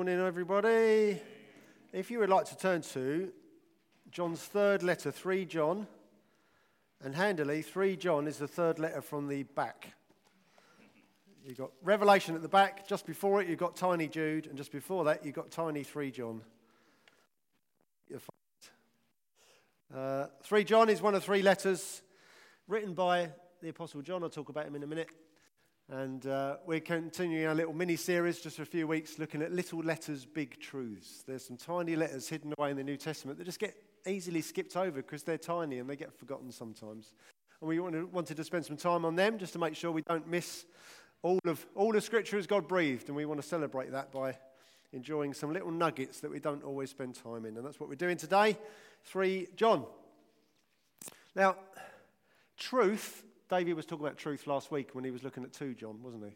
Morning, everybody. If you would like to turn to John's third letter, 3 John, and handily, 3 John is the third letter from the back. You've got Revelation at the back. Just before it, you've got Tiny Jude. And just before that, you've got Tiny 3 John. Uh, 3 John is one of three letters written by the Apostle John. I'll talk about him in a minute. And uh, we're continuing our little mini series just for a few weeks looking at little letters, big truths. There's some tiny letters hidden away in the New Testament that just get easily skipped over because they're tiny and they get forgotten sometimes. And we wanted to spend some time on them just to make sure we don't miss all of, all of Scripture as God breathed. And we want to celebrate that by enjoying some little nuggets that we don't always spend time in. And that's what we're doing today. 3 John. Now, truth David was talking about truth last week when he was looking at 2 John, wasn't he?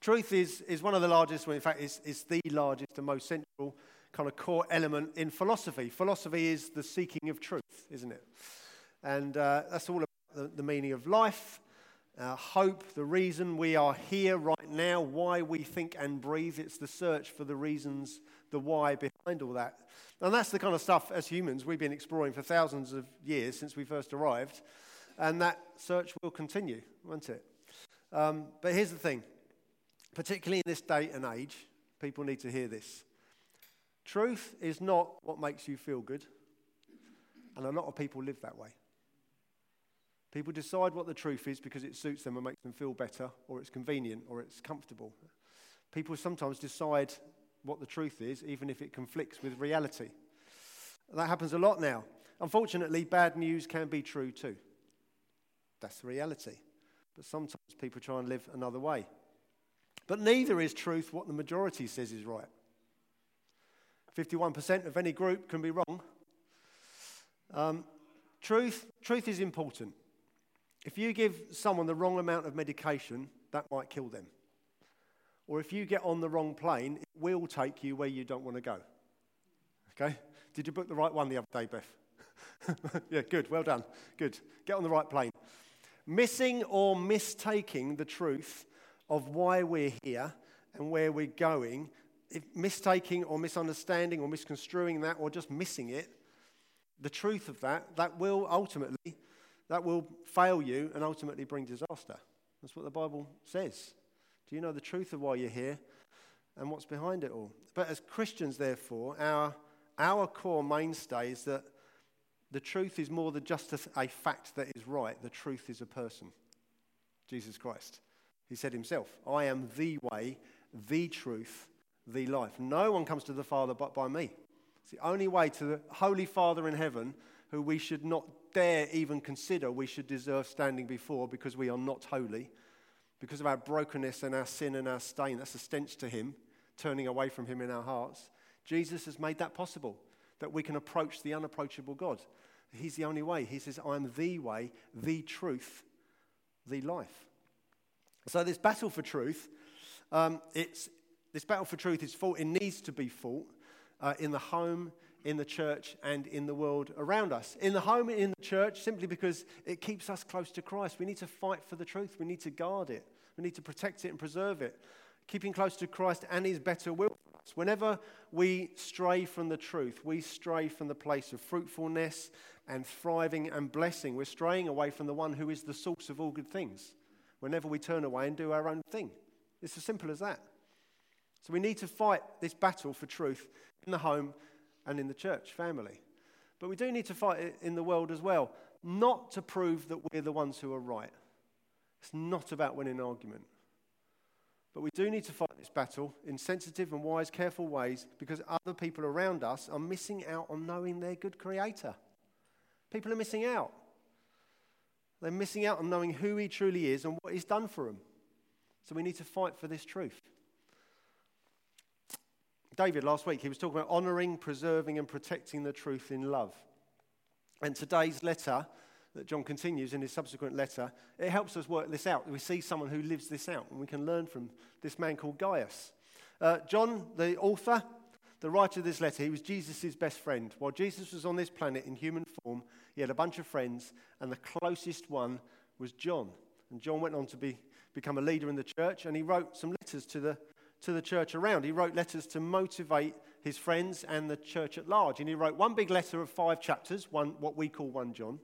Truth is, is one of the largest, well, in fact, it's, it's the largest and most central kind of core element in philosophy. Philosophy is the seeking of truth, isn't it? And uh, that's all about the, the meaning of life, uh, hope, the reason we are here right now, why we think and breathe. It's the search for the reasons, the why behind all that. And that's the kind of stuff, as humans, we've been exploring for thousands of years since we first arrived and that search will continue, won't it? Um, but here's the thing particularly in this day and age, people need to hear this. Truth is not what makes you feel good, and a lot of people live that way. People decide what the truth is because it suits them and makes them feel better, or it's convenient, or it's comfortable. People sometimes decide what the truth is, even if it conflicts with reality. That happens a lot now. Unfortunately, bad news can be true too. That's the reality. But sometimes people try and live another way. But neither is truth what the majority says is right. 51% of any group can be wrong. Um, truth, truth is important. If you give someone the wrong amount of medication, that might kill them. Or if you get on the wrong plane, it will take you where you don't want to go. Okay? Did you book the right one the other day, Beth? yeah, good. Well done. Good. Get on the right plane missing or mistaking the truth of why we're here and where we're going, if mistaking or misunderstanding or misconstruing that or just missing it, the truth of that, that will ultimately, that will fail you and ultimately bring disaster. That's what the Bible says. Do you know the truth of why you're here and what's behind it all? But as Christians, therefore, our, our core mainstay is that the truth is more than just a, fact that is right. The truth is a person, Jesus Christ. He said himself, I am the way, the truth, the life. No one comes to the Father but by me. It's the only way to the Holy Father in heaven, who we should not dare even consider we should deserve standing before because we are not holy, because of our brokenness and our sin and our stain. That's a stench to Him, turning away from Him in our hearts. Jesus has made that possible, that we can approach the unapproachable God. He's the only way. He says, I'm the way, the truth, the life. So, this battle for truth, um, it's, this battle for truth is fought, it needs to be fought uh, in the home, in the church, and in the world around us. In the home, in the church, simply because it keeps us close to Christ. We need to fight for the truth, we need to guard it, we need to protect it and preserve it. Keeping close to Christ and his better will Whenever we stray from the truth, we stray from the place of fruitfulness and thriving and blessing. We're straying away from the one who is the source of all good things. Whenever we turn away and do our own thing, it's as simple as that. So we need to fight this battle for truth in the home and in the church family. But we do need to fight it in the world as well, not to prove that we're the ones who are right. It's not about winning an argument. But we do need to fight this battle in sensitive and wise, careful ways because other people around us are missing out on knowing their good creator. People are missing out. They're missing out on knowing who he truly is and what he's done for them. So we need to fight for this truth. David, last week, he was talking about honoring, preserving, and protecting the truth in love. And today's letter that John continues in his subsequent letter, it helps us work this out. We see someone who lives this out, and we can learn from this man called Gaius. Uh, John, the author, the writer of this letter, he was Jesus' best friend. While Jesus was on this planet in human form, he had a bunch of friends, and the closest one was John. And John went on to be, become a leader in the church, and he wrote some letters to the, to the church around. He wrote letters to motivate his friends and the church at large. And he wrote one big letter of five chapters, one, what we call 1 John.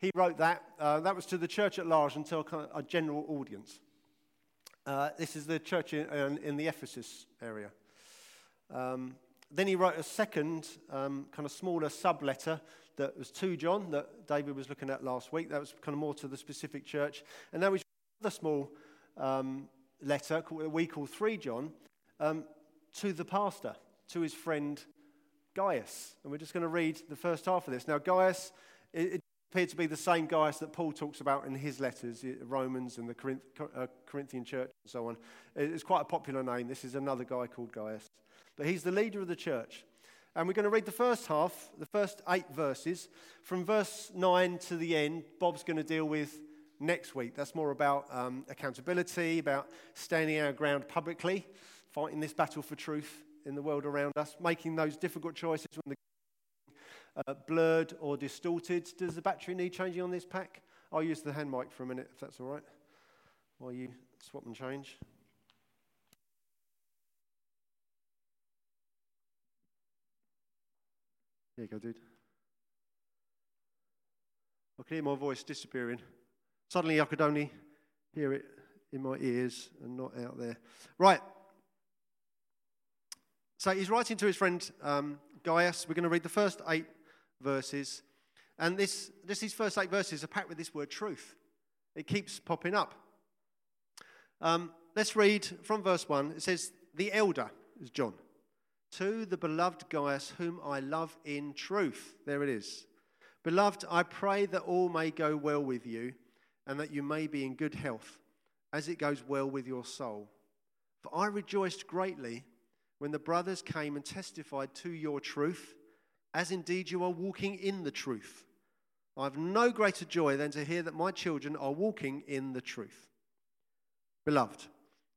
He wrote that. Uh, that was to the church at large and to a, general audience. Uh, this is the church in, in the Ephesus area. Um, then he wrote a second, um, kind of smaller sub letter that was 2 John that David was looking at last week. That was kind of more to the specific church. And now he's another small um, letter we call 3 John um, to the pastor, to his friend Gaius. And we're just going to read the first half of this. Now, Gaius, it appeared to be the same Gaius that Paul talks about in his letters, Romans and the uh, Corinthian church and so on. It's quite a popular name. This is another guy called Gaius. But he's the leader of the church. And we're going to read the first half, the first eight verses. From verse 9 to the end, Bob's going to deal with next week. That's more about um, accountability, about standing our ground publicly, fighting this battle for truth in the world around us, making those difficult choices when the uh, blurred or distorted. Does the battery need changing on this pack? I'll use the hand mic for a minute if that's all right, while you swap and change. There you go, dude. I can hear my voice disappearing. Suddenly I could only hear it in my ears and not out there. Right. So he's writing to his friend um, Gaius. We're going to read the first eight verses. And this, just these first eight verses are packed with this word truth. It keeps popping up. Um, let's read from verse 1. It says, The elder is John. To the beloved Gaius, whom I love in truth. There it is. Beloved, I pray that all may go well with you and that you may be in good health, as it goes well with your soul. For I rejoiced greatly when the brothers came and testified to your truth, as indeed you are walking in the truth. I have no greater joy than to hear that my children are walking in the truth. Beloved,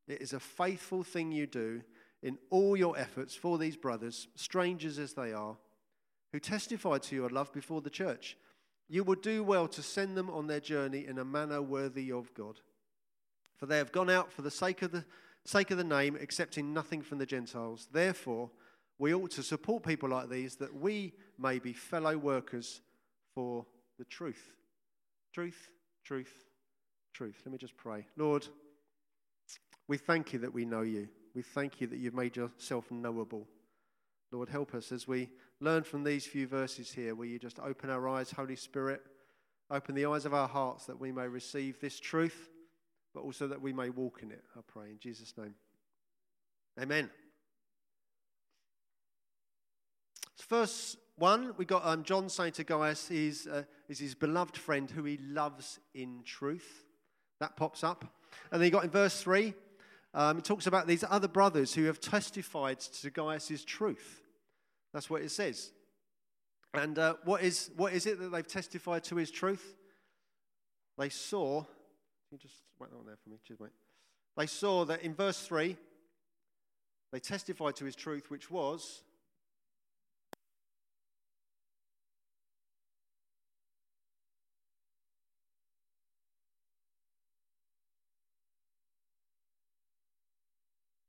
it is a faithful thing you do in all your efforts for these brothers, strangers as they are, who testified to your love before the church you would do well to send them on their journey in a manner worthy of God. For they have gone out for the sake of the sake of the name, accepting nothing from the Gentiles. Therefore, we ought to support people like these that we may be fellow workers for the truth. Truth, truth, truth. Let me just pray. Lord, we thank you that we know you. We thank you that you've made yourself knowable. Lord, help us as we learn from these few verses here. Will you just open our eyes, Holy Spirit? Open the eyes of our hearts that we may receive this truth, but also that we may walk in it, I pray, in Jesus' name. Amen. Verse 1, we got um, John saying to Gaius, he's, uh, is his beloved friend who he loves in truth. That pops up. And then you got in verse 3, um, it talks about these other brothers who have testified to Gaius' truth. That's what it says. And uh, what, is, what is it that they've testified to his truth? They saw, you just wait on there for me, cheers. They saw that in verse 3, they testified to his truth, which was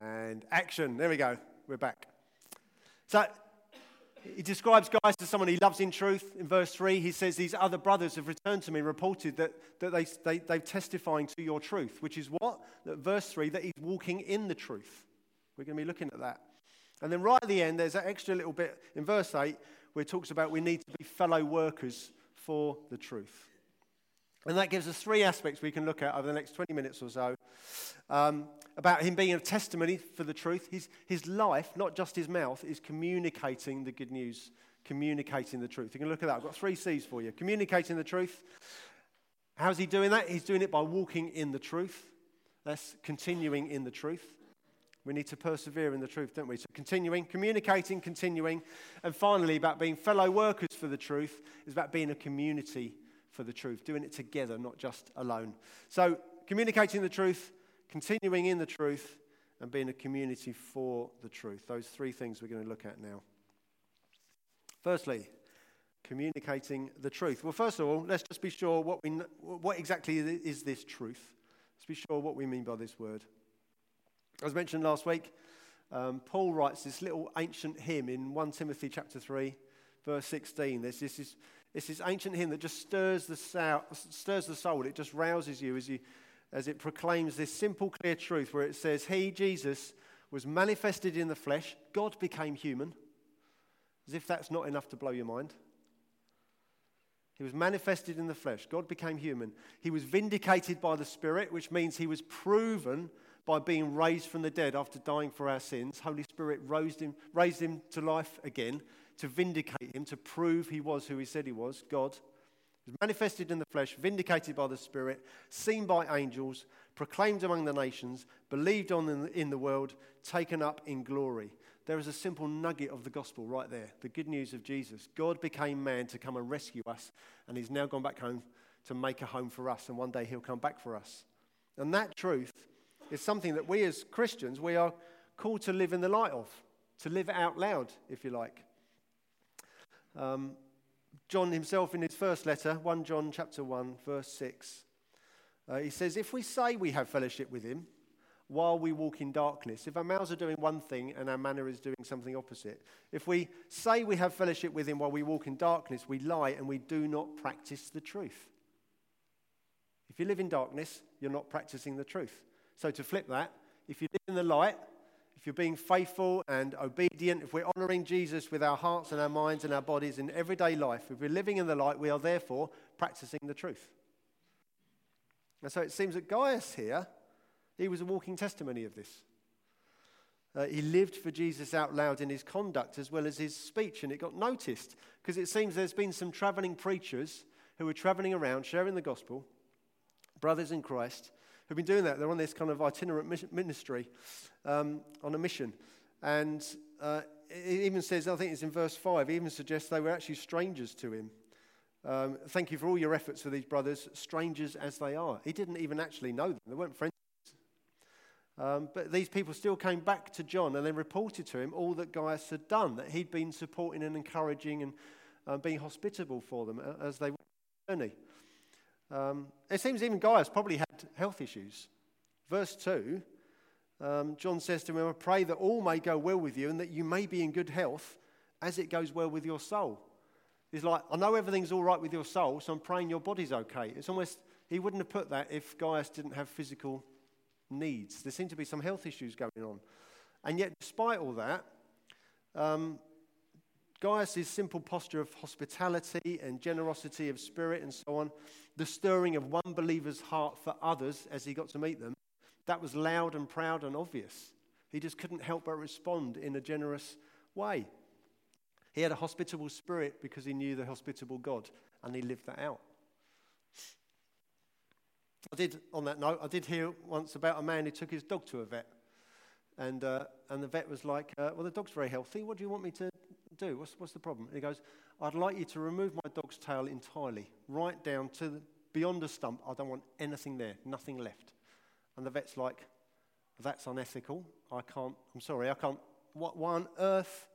and action. There we go. We're back. So he describes Gaius as someone he loves in truth. In verse 3, he says, These other brothers have returned to me and reported that, that they, they, they're testifying to your truth, which is what? That verse 3, that he's walking in the truth. We're going to be looking at that. And then right at the end, there's that extra little bit in verse 8 where it talks about we need to be fellow workers for the truth. And that gives us three aspects we can look at over the next 20 minutes or so um, about him being a testimony for the truth. His, his life, not just his mouth, is communicating the good news, communicating the truth. You can look at that. I've got three C's for you communicating the truth. How's he doing that? He's doing it by walking in the truth. That's continuing in the truth. We need to persevere in the truth, don't we? So, continuing, communicating, continuing. And finally, about being fellow workers for the truth is about being a community for the truth, doing it together, not just alone. So, communicating the truth, continuing in the truth, and being a community for the truth. Those three things we're going to look at now. Firstly, communicating the truth. Well, first of all, let's just be sure what, we, what exactly is this truth. Let's be sure what we mean by this word. As mentioned last week, um, Paul writes this little ancient hymn in 1 Timothy chapter 3, verse 16. There's this, this, this ancient hymn that just stirs the, stirs the soul. It just rouses you as, you as it proclaims this simple, clear truth where it says, He, Jesus, was manifested in the flesh. God became human. As if that's not enough to blow your mind. He was manifested in the flesh. God became human. He was vindicated by the Spirit, which means he was proven by being raised from the dead after dying for our sins. Holy Spirit raised him, raised him to life again to vindicate him, to prove he was who he said he was, God. Was manifested in the flesh, vindicated by the Spirit, seen by angels, proclaimed among the nations, believed on in the, in the world, taken up in glory. There is a simple nugget of the gospel right there the good news of Jesus. God became man to come and rescue us, and he's now gone back home to make a home for us, and one day he'll come back for us. And that truth is something that we as Christians, we are called to live in the light of, to live out loud, if you like. Um, John himself, in his first letter, 1 John chapter 1, verse 6, uh, he says, If we say we have fellowship with him while we walk in darkness, if our mouths are doing one thing and our manner is doing something opposite, if we say we have fellowship with him while we walk in darkness, we lie and we do not practice the truth. If you live in darkness, you're not practicing the truth. So to flip that, if you live in the light, if you're being faithful and obedient, if we're honoring Jesus with our hearts and our minds and our bodies in everyday life, if we're living in the light, we are therefore practicing the truth. And so it seems that Gaius here, he was a walking testimony of this. Uh, he lived for Jesus out loud in his conduct as well as his speech, and it got noticed because it seems there's been some traveling preachers who were traveling around sharing the gospel, brothers in Christ, who've been doing that. They're on this kind of itinerant ministry, um, on a mission. And uh, it even says, I think it's in verse 5, it even suggests they were actually strangers to him. Um, thank you for all your efforts for these brothers, strangers as they are. He didn't even actually know them, they weren't friends. Um, but these people still came back to John and then reported to him all that Gaius had done, that he'd been supporting and encouraging and uh, being hospitable for them uh, as they went on the journey. Um, it seems even Gaius probably had health issues. Verse 2, um, John says to him, I pray that all may go well with you and that you may be in good health as it goes well with your soul. He's like, I know everything's all right with your soul, so I'm praying your body's okay. It's almost, he wouldn't have put that if Gaius didn't have physical needs. There seem to be some health issues going on. And yet, despite all that, um, Gaius' simple posture of hospitality and generosity of spirit and so on, the stirring of one believer's heart for others as he got to meet them, that was loud and proud and obvious. He just couldn't help but respond in a generous way. He had a hospitable spirit because he knew the hospitable God and he lived that out. I did, on that note, I did hear once about a man who took his dog to a vet. And, uh, and the vet was like, uh, Well, the dog's very healthy. What do you want me to do? What's, what's the problem? And he goes, I'd like you to remove my dog's tail entirely, right down to the, beyond the stump. I don't want anything there, nothing left. And the vet's like, That's unethical. I can't, I'm sorry, I can't. What, why on earth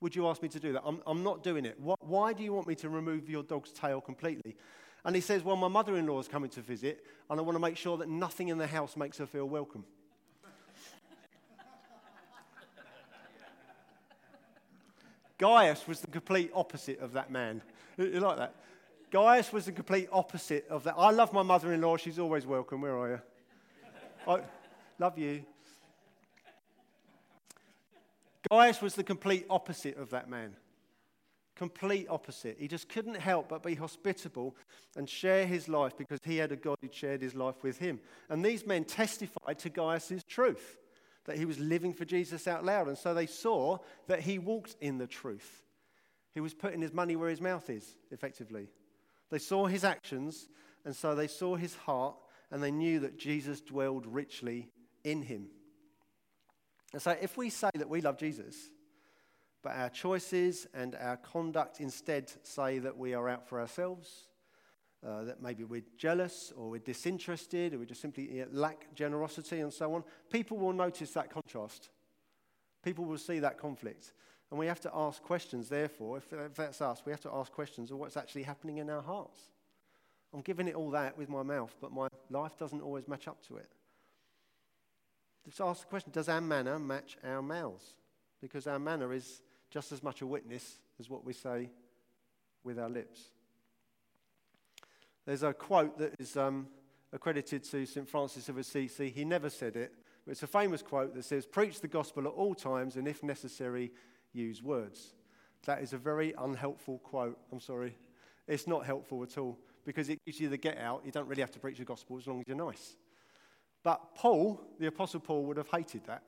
would you ask me to do that? I'm, I'm not doing it. What, why do you want me to remove your dog's tail completely? And he says, Well, my mother in law is coming to visit, and I want to make sure that nothing in the house makes her feel welcome. Gaius was the complete opposite of that man. You like that? Gaius was the complete opposite of that. I love my mother in law. She's always welcome. Where are you? I love you. Gaius was the complete opposite of that man. Complete opposite. He just couldn't help but be hospitable and share his life because he had a God who shared his life with him. And these men testified to Gaius' truth that he was living for Jesus out loud. And so they saw that he walked in the truth. He was putting his money where his mouth is, effectively. They saw his actions, and so they saw his heart, and they knew that Jesus dwelled richly in him. And so if we say that we love Jesus, but our choices and our conduct instead say that we are out for ourselves, uh, that maybe we're jealous or we're disinterested or we just simply lack generosity and so on, people will notice that contrast. People will see that conflict. And we have to ask questions, therefore, if, if that's us, we have to ask questions of what's actually happening in our hearts. I'm giving it all that with my mouth, but my life doesn't always match up to it. Let's ask the question Does our manner match our mouths? Because our manner is just as much a witness as what we say with our lips. There's a quote that is um, accredited to St. Francis of Assisi. He never said it, but it's a famous quote that says, Preach the gospel at all times, and if necessary, use words. That is a very unhelpful quote. I'm sorry. It's not helpful at all because it gives you the get out. You don't really have to preach the gospel as long as you're nice. But Paul, the Apostle Paul, would have hated that.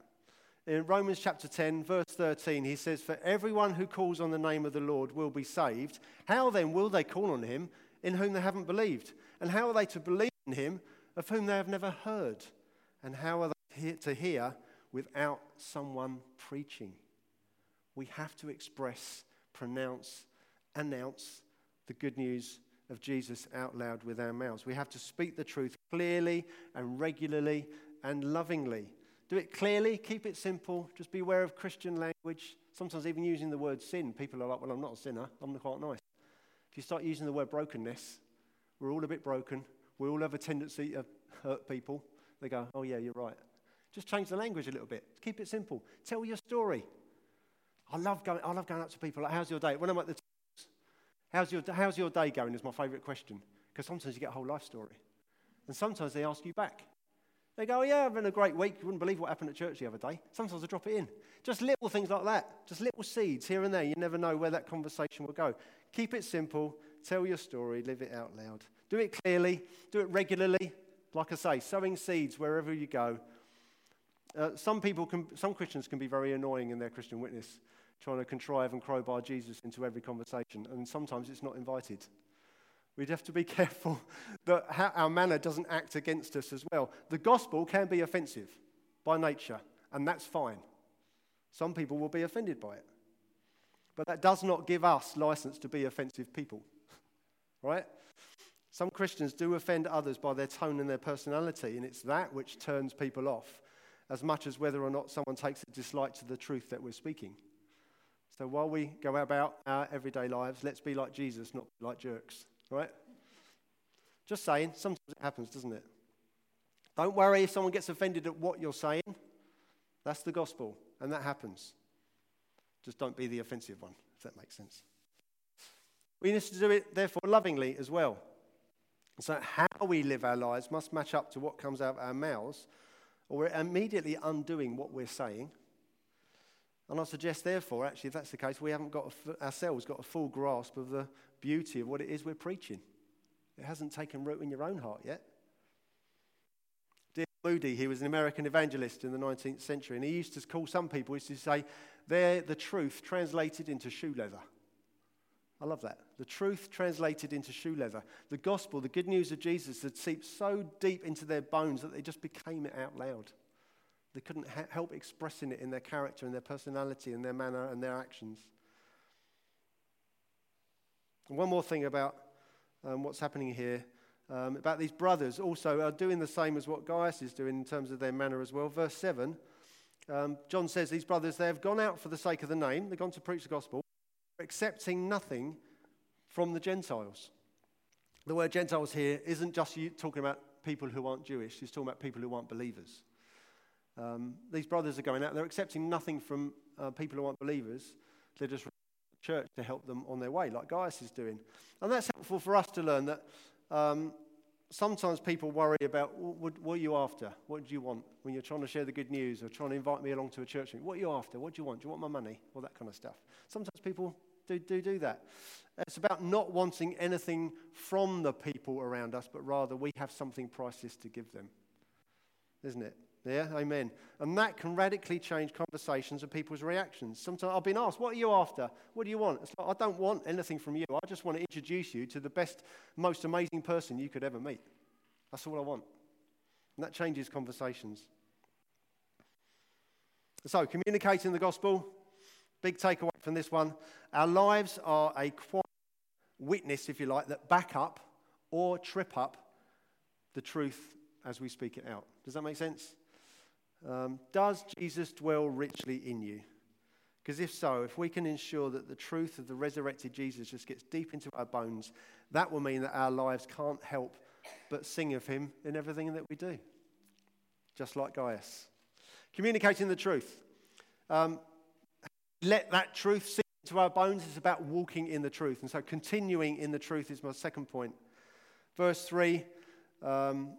In Romans chapter 10, verse 13, he says, For everyone who calls on the name of the Lord will be saved. How then will they call on him in whom they haven't believed? And how are they to believe in him of whom they have never heard? And how are they to hear without someone preaching? We have to express, pronounce, announce the good news of Jesus out loud with our mouths. We have to speak the truth clearly and regularly and lovingly. Do it clearly, keep it simple, just beware of Christian language. Sometimes, even using the word sin, people are like, Well, I'm not a sinner, I'm quite nice. If you start using the word brokenness, we're all a bit broken. We all have a tendency to hurt people. They go, Oh, yeah, you're right. Just change the language a little bit. Keep it simple. Tell your story. I love going, I love going up to people like, How's your day? When I'm at the How's your, how's your day going? Is my favourite question. Because sometimes you get a whole life story. And sometimes they ask you back. They go, oh, Yeah, I've been a great week. You wouldn't believe what happened at church the other day. Sometimes I drop it in. Just little things like that. Just little seeds here and there. You never know where that conversation will go. Keep it simple. Tell your story. Live it out loud. Do it clearly. Do it regularly. Like I say, sowing seeds wherever you go. Uh, some people can, some Christians can be very annoying in their Christian witness trying to contrive and crowbar Jesus into every conversation, and sometimes it's not invited. We'd have to be careful that our manner doesn't act against us as well. The gospel can be offensive by nature, and that's fine. Some people will be offended by it. But that does not give us license to be offensive people, right? Some Christians do offend others by their tone and their personality, and it's that which turns people off as much as whether or not someone takes a dislike to the truth that we're speaking. So while we go about our everyday lives, let's be like Jesus, not like jerks, right? Just saying, sometimes it happens, doesn't it? Don't worry if someone gets offended at what you're saying. That's the gospel, and that happens. Just don't be the offensive one, if that makes sense. We need to do it, therefore, lovingly as well. So, how we live our lives must match up to what comes out of our mouths, or we're immediately undoing what we're saying and I suggest, therefore, actually, if that's the case, we haven't got ourselves got a full grasp of the beauty of what it is we're preaching. It hasn't taken root in your own heart yet. D.L. Moody, he was an American evangelist in the 19th century, and he used to call some people, he used to say, they're the truth translated into shoe leather. I love that. The truth translated into shoe leather. The gospel, the good news of Jesus, had seeped so deep into their bones that they just became it out loud. They couldn't ha- help expressing it in their character and their personality and their manner and their actions. And one more thing about um, what's happening here um, about these brothers also are doing the same as what Gaius is doing in terms of their manner as well. Verse 7, um, John says, These brothers, they have gone out for the sake of the name, they've gone to preach the gospel, accepting nothing from the Gentiles. The word Gentiles here isn't just talking about people who aren't Jewish, he's talking about people who aren't believers. Um, these brothers are going out, they're accepting nothing from uh, people who aren't believers. They're just church to help them on their way, like Gaius is doing. And that's helpful for us to learn that um, sometimes people worry about what, what, are you after? What do you want when you're trying to share the good news or trying to invite me along to a church meeting? What are you after? What do you want? Do you want my money? All that kind of stuff. Sometimes people do, do do that. It's about not wanting anything from the people around us, but rather we have something priceless to give them, isn't it? Yeah, amen. And that can radically change conversations and people's reactions. Sometimes I've been asked, What are you after? What do you want? It's like, I don't want anything from you. I just want to introduce you to the best, most amazing person you could ever meet. That's all I want. And that changes conversations. So, communicating the gospel, big takeaway from this one. Our lives are a quiet witness, if you like, that back up or trip up the truth as we speak it out. Does that make sense? Um, does Jesus dwell richly in you? Because if so, if we can ensure that the truth of the resurrected Jesus just gets deep into our bones, that will mean that our lives can't help but sing of him in everything that we do. Just like Gaius. Communicating the truth. Um, let that truth sink into our bones. It's about walking in the truth. And so, continuing in the truth is my second point. Verse 3, um,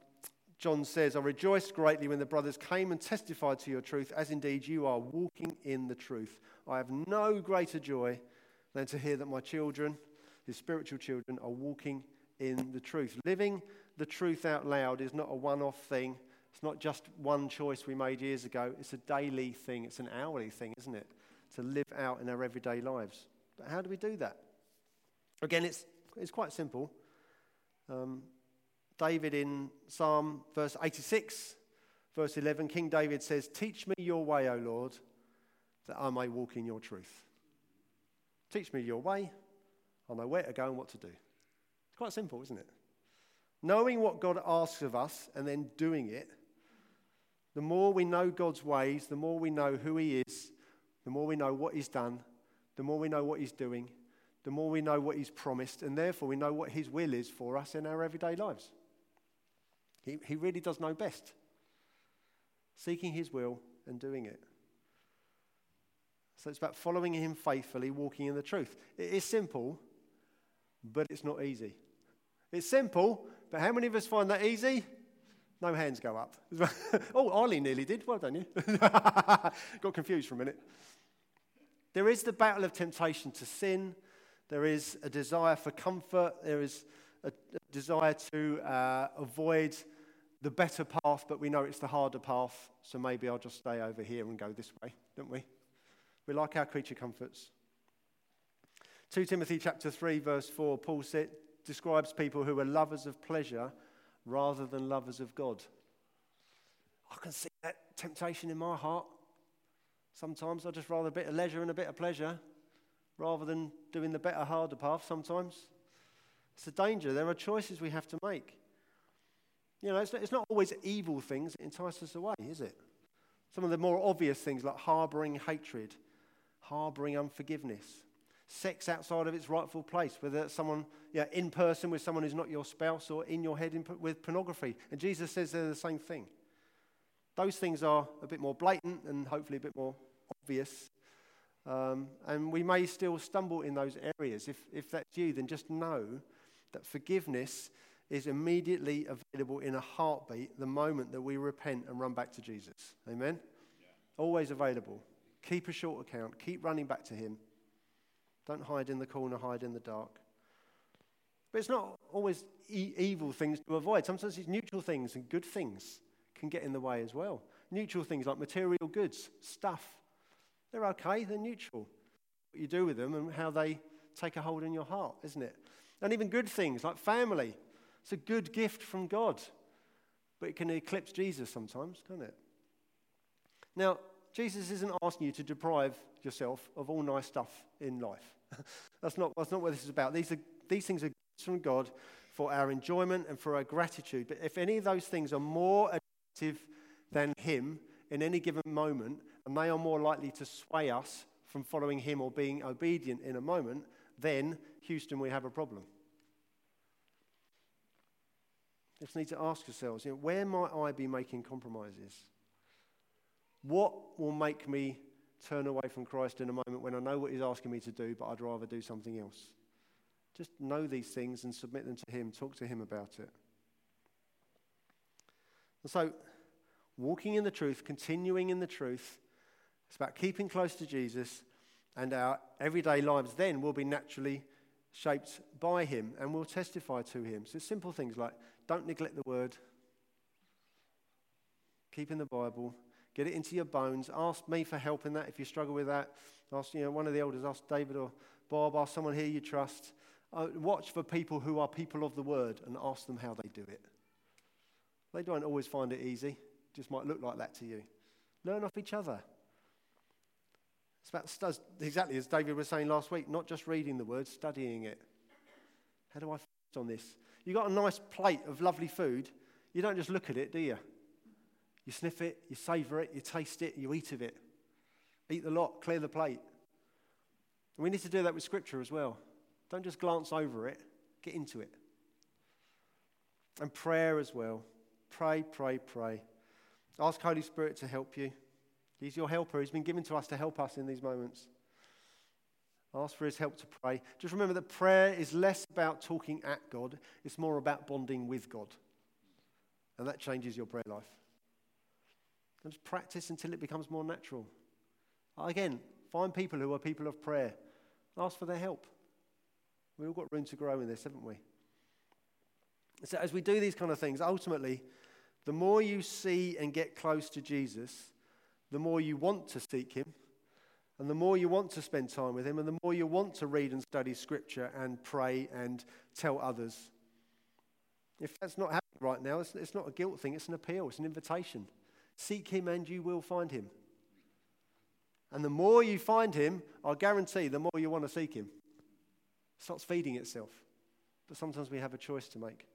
John says, I rejoiced greatly when the brothers came and testified to your truth, as indeed you are walking in the truth. I have no greater joy than to hear that my children, his spiritual children, are walking in the truth. Living the truth out loud is not a one off thing. It's not just one choice we made years ago. It's a daily thing, it's an hourly thing, isn't it? To live out in our everyday lives. But how do we do that? Again, it's, it's quite simple. Um, David in Psalm verse 86, verse 11, King David says, Teach me your way, O Lord, that I may walk in your truth. Teach me your way. I know where to go and what to do. It's quite simple, isn't it? Knowing what God asks of us and then doing it, the more we know God's ways, the more we know who He is, the more we know what He's done, the more we know what He's doing, the more we know what He's promised, and therefore we know what His will is for us in our everyday lives. He, he really does know best. Seeking His will and doing it. So it's about following Him faithfully, walking in the truth. It is simple, but it's not easy. It's simple, but how many of us find that easy? No hands go up. oh, Ollie nearly did. Well done, you. Got confused for a minute. There is the battle of temptation to sin. There is a desire for comfort. There is a, desire to uh, avoid the better path, but we know it's the harder path. So maybe I'll just stay over here and go this way, don't we? We like our creature comforts. 2 Timothy chapter 3 verse 4 Paul said, describes people who are lovers of pleasure rather than lovers of God. I can see that temptation in my heart. Sometimes I just rather a bit of leisure and a bit of pleasure rather than doing the better, harder path sometimes. It's a danger. There are choices we have to make. You know, it's not, it's not always evil things that entice us away, is it? Some of the more obvious things like harboring hatred, harboring unforgiveness, sex outside of its rightful place, whether it's someone yeah, in person with someone who's not your spouse or in your head in, with pornography. And Jesus says they're the same thing. Those things are a bit more blatant and hopefully a bit more obvious. Um, and we may still stumble in those areas. If, if that's you, then just know that forgiveness is immediately available in a heartbeat the moment that we repent and run back to Jesus. Amen? Yeah. Always available. Keep a short account. Keep running back to Him. Don't hide in the corner, hide in the dark. But it's not always e- evil things to avoid. Sometimes it's neutral things and good things can get in the way as well. Neutral things like material goods, stuff, they're okay, they're neutral. What you do with them and how they take a hold in your heart, isn't it? And even good things like family. It's a good gift from God, but it can eclipse Jesus sometimes, can't it? Now, Jesus isn't asking you to deprive yourself of all nice stuff in life. that's, not, that's not what this is about. These, are, these things are gifts from God for our enjoyment and for our gratitude. But if any of those things are more attractive than Him in any given moment, and they are more likely to sway us from following Him or being obedient in a moment, then, Houston, we have a problem. Just need to ask ourselves, you know, where might I be making compromises? What will make me turn away from Christ in a moment when I know what He's asking me to do, but I'd rather do something else? Just know these things and submit them to Him. Talk to Him about it. And so, walking in the truth, continuing in the truth, it's about keeping close to Jesus, and our everyday lives then will be naturally shaped by Him and will testify to Him. So, simple things like don't neglect the word, keep in the Bible, Get it into your bones. Ask me for help in that if you struggle with that. Ask you know, one of the elders, ask David or Bob, ask someone here you trust. Uh, watch for people who are people of the word and ask them how they do it. They don't always find it easy, it just might look like that to you. Learn off each other. It's about exactly as David was saying last week, not just reading the word, studying it. How do I focus on this? You've got a nice plate of lovely food. You don't just look at it, do you? You sniff it, you savor it, you taste it, you eat of it. Eat the lot, clear the plate. And we need to do that with Scripture as well. Don't just glance over it, get into it. And prayer as well. Pray, pray, pray. Ask Holy Spirit to help you. He's your helper. He's been given to us to help us in these moments. Ask for his help to pray. Just remember that prayer is less about talking at God, it's more about bonding with God. And that changes your prayer life. And just practice until it becomes more natural. Again, find people who are people of prayer. Ask for their help. We've all got room to grow in this, haven't we? So, as we do these kind of things, ultimately, the more you see and get close to Jesus, the more you want to seek him, and the more you want to spend time with him, and the more you want to read and study scripture and pray and tell others. If that's not happening right now, it's, it's not a guilt thing, it's an appeal, it's an invitation. Seek him and you will find him. And the more you find him, I guarantee the more you want to seek him. It starts feeding itself. But sometimes we have a choice to make.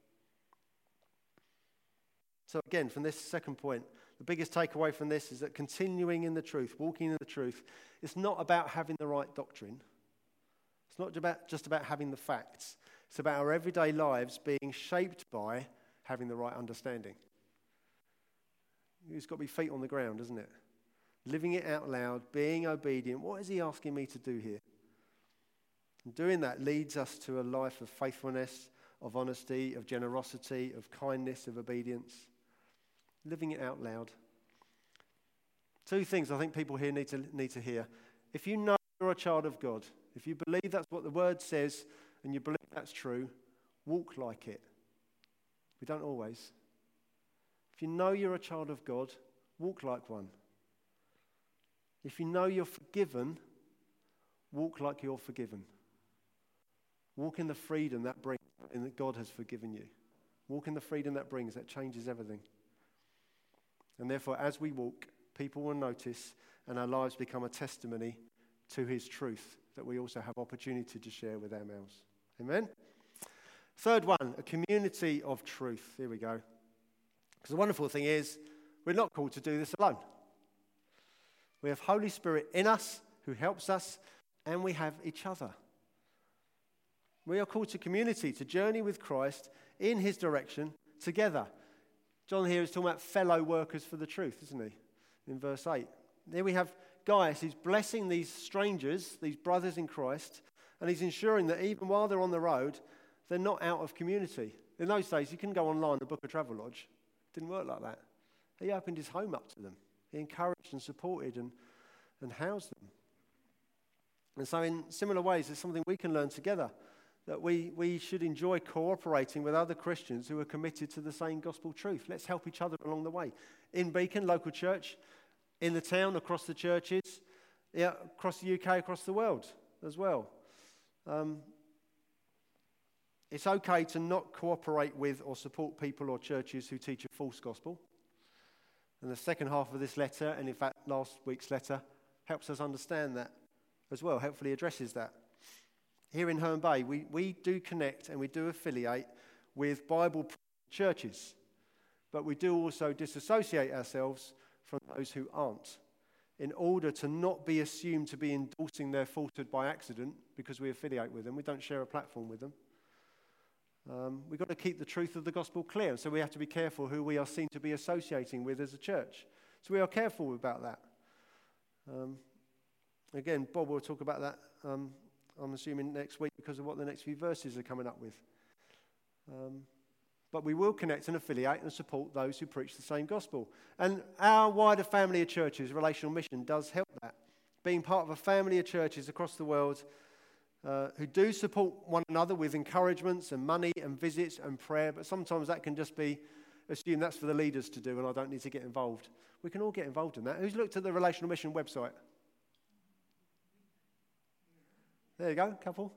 So, again, from this second point, the biggest takeaway from this is that continuing in the truth, walking in the truth, it's not about having the right doctrine. It's not about, just about having the facts. It's about our everyday lives being shaped by having the right understanding. It's got to be feet on the ground, isn't it? Living it out loud, being obedient. What is he asking me to do here? And doing that leads us to a life of faithfulness, of honesty, of generosity, of kindness, of obedience living it out loud. Two things I think people here need to, need to hear. If you know you're a child of God, if you believe that's what the word says and you believe that's true, walk like it. We don't always. If you know you're a child of God, walk like one. If you know you're forgiven, walk like you're forgiven. Walk in the freedom that brings, and that God has forgiven you. Walk in the freedom that brings, that changes everything. And therefore, as we walk, people will notice and our lives become a testimony to his truth that we also have opportunity to share with our mouths. Amen? Third one, a community of truth. Here we go. Because the wonderful thing is, we're not called to do this alone. We have Holy Spirit in us who helps us, and we have each other. We are called to community, to journey with Christ in his direction together. John here is talking about fellow workers for the truth, isn't he? In verse 8. There we have Gaius, he's blessing these strangers, these brothers in Christ, and he's ensuring that even while they're on the road, they're not out of community. In those days, you couldn't go online and book a travel lodge. It didn't work like that. He opened his home up to them. He encouraged and supported and, and housed them. And so, in similar ways, it's something we can learn together that we, we should enjoy cooperating with other Christians who are committed to the same gospel truth. Let's help each other along the way. In Beacon, local church, in the town, across the churches, yeah, across the UK, across the world as well. Um, it's okay to not cooperate with or support people or churches who teach a false gospel. And the second half of this letter, and in fact last week's letter, helps us understand that as well, hopefully addresses that here in Herne Bay, we, we do connect and we do affiliate with Bible churches, but we do also disassociate ourselves from those who aren't in order to not be assumed to be endorsing their falsehood by accident because we affiliate with them. We don't share a platform with them. Um, we've got to keep the truth of the gospel clear, and so we have to be careful who we are seen to be associating with as a church. So we are careful about that. Um, again, Bob will talk about that um, I'm assuming next week because of what the next few verses are coming up with. Um, but we will connect and affiliate and support those who preach the same gospel. And our wider family of churches, Relational Mission, does help that. Being part of a family of churches across the world uh, who do support one another with encouragements and money and visits and prayer, but sometimes that can just be assumed that's for the leaders to do and I don't need to get involved. We can all get involved in that. Who's looked at the Relational Mission website? There you go, couple.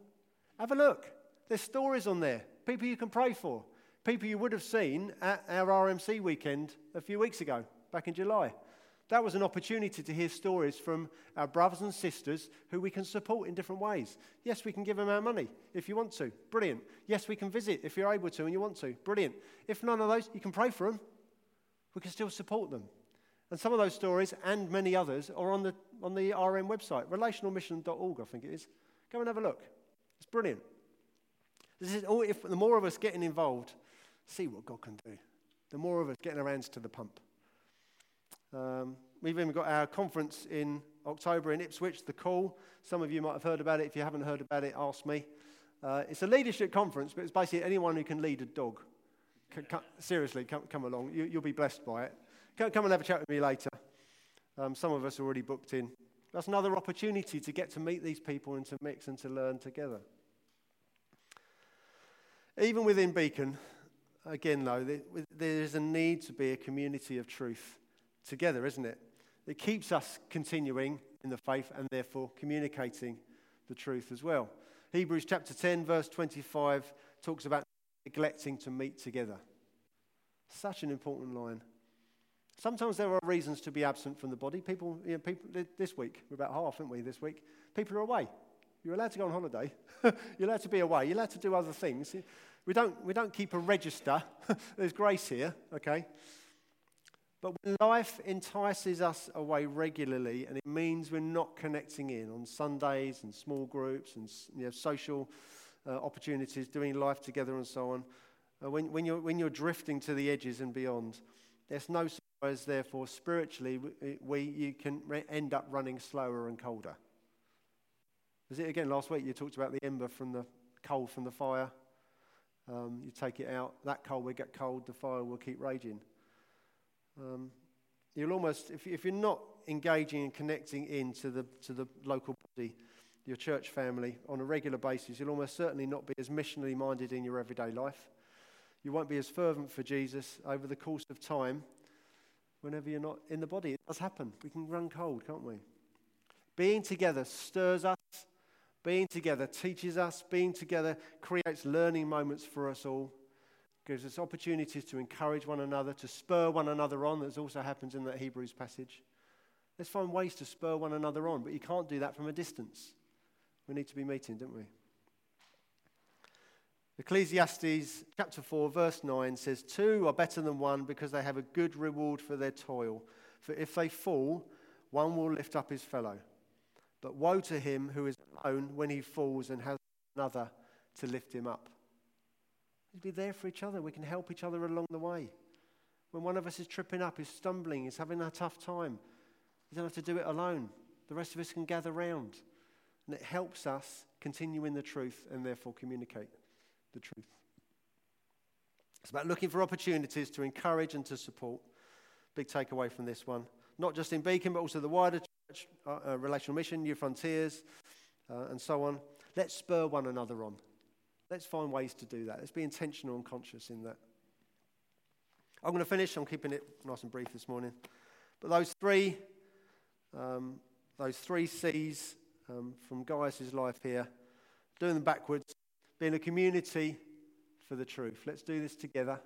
Have a look. There's stories on there. People you can pray for. People you would have seen at our RMC weekend a few weeks ago, back in July. That was an opportunity to hear stories from our brothers and sisters who we can support in different ways. Yes, we can give them our money if you want to. Brilliant. Yes, we can visit if you're able to and you want to. Brilliant. If none of those, you can pray for them. We can still support them. And some of those stories and many others are on the, on the RM website, relationalmission.org, I think it is. Go and have a look. It's brilliant. This is all, if the more of us getting involved, see what God can do. The more of us getting our hands to the pump. Um, we've even got our conference in October in Ipswich, the Call. Some of you might have heard about it. If you haven't heard about it, ask me. Uh, it's a leadership conference, but it's basically anyone who can lead a dog. C- c- seriously, come, come along. You, will be blessed by it. Come, come, and have a chat with me later. Um, some of us are already booked in. That's another opportunity to get to meet these people and to mix and to learn together. Even within Beacon, again, though, there is a need to be a community of truth together, isn't it? It keeps us continuing in the faith and therefore communicating the truth as well. Hebrews chapter 10, verse 25 talks about neglecting to meet together. Such an important line. Sometimes there are reasons to be absent from the body. People, you know, people this week, we're about half, aren't we, this week? People are away. You're allowed to go on holiday. You're allowed to be away. You're allowed to do other things. We don't, we don't keep a register. There's grace here, okay? But when life entices us away regularly, and it means we're not connecting in on Sundays and small groups and you know, social uh, opportunities, doing life together and so on, uh, when, when, you're, when you're drifting to the edges and beyond, there's no surprise, therefore, spiritually, we, we you can re- end up running slower and colder. Was it again last week you talked about the ember from the coal from the fire? Um, you take it out, that coal will get cold, the fire will keep raging. Um, you'll almost, if, if you're not engaging and connecting into the, to the local body, your church family on a regular basis, you'll almost certainly not be as missionally minded in your everyday life. You won't be as fervent for Jesus over the course of time whenever you're not in the body. It does happen. We can run cold, can't we? Being together stirs us. Being together teaches us. Being together creates learning moments for us all gives us opportunities to encourage one another, to spur one another on, as also happens in that Hebrews passage. Let's find ways to spur one another on, but you can't do that from a distance. We need to be meeting, don't we? Ecclesiastes chapter 4, verse 9 says, Two are better than one because they have a good reward for their toil. For if they fall, one will lift up his fellow. But woe to him who is alone when he falls and has another to lift him up. We'd be there for each other. We can help each other along the way. When one of us is tripping up, is stumbling, is having a tough time, you don't have to do it alone. The rest of us can gather round. And it helps us continue in the truth and therefore communicate the truth. It's about looking for opportunities to encourage and to support. Big takeaway from this one. Not just in Beacon, but also the wider church, uh, uh, relational mission, Newfrontiers, uh, and so on. Let's spur one another on. Let's find ways to do that. Let's be intentional and conscious in that. I'm going to finish. I'm keeping it nice and brief this morning. But those three, um, those three C's um, from Gaius' life here, doing them backwards, being a community for the truth. Let's do this together.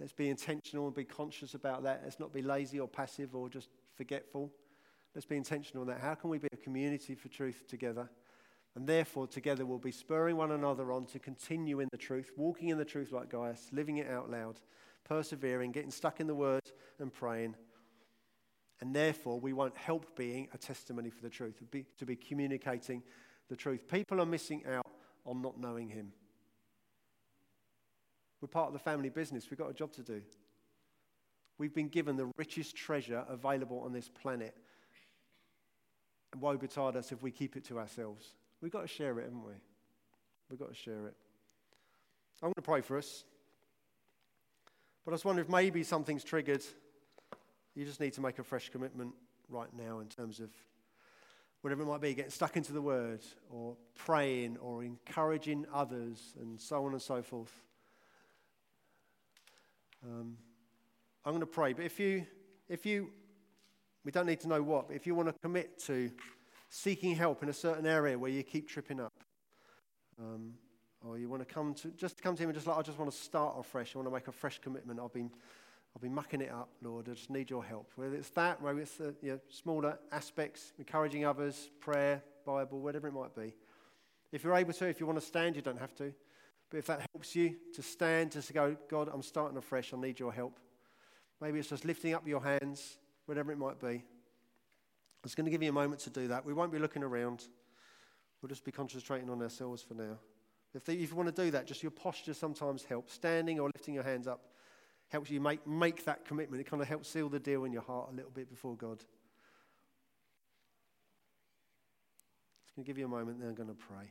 Let's be intentional and be conscious about that. Let's not be lazy or passive or just forgetful. Let's be intentional on that. How can we be a community for truth together? And therefore, together we'll be spurring one another on to continue in the truth, walking in the truth like Gaius, living it out loud, persevering, getting stuck in the word and praying. And therefore, we won't help being a testimony for the truth, be, to be communicating the truth. People are missing out on not knowing Him. We're part of the family business, we've got a job to do. We've been given the richest treasure available on this planet. And woe betide us if we keep it to ourselves. We've got to share it, haven't we? We've got to share it. I'm going to pray for us. But I just wonder if maybe something's triggered. You just need to make a fresh commitment right now in terms of whatever it might be, getting stuck into the word or praying or encouraging others and so on and so forth. Um, I'm going to pray, but if you, if you, we don't need to know what, but if you want to commit to seeking help in a certain area where you keep tripping up. Um, or you want to come to just come to him and just like I just want to start afresh. I want to make a fresh commitment. I've been I've be mucking it up, Lord. I just need your help. Whether it's that, whether it's the you know, smaller aspects, encouraging others, prayer, Bible, whatever it might be. If you're able to, if you want to stand, you don't have to. But if that helps you to stand, just to go, God, I'm starting afresh. I need your help. Maybe it's just lifting up your hands, whatever it might be. I was going to give you a moment to do that. We won't be looking around. We'll just be concentrating on ourselves for now. If, if you want to do that, just your posture sometimes helps. Standing or lifting your hands up helps you make, make that commitment. It kind of helps seal the deal in your heart a little bit before God. Just going to give you a moment, then I'm going to pray.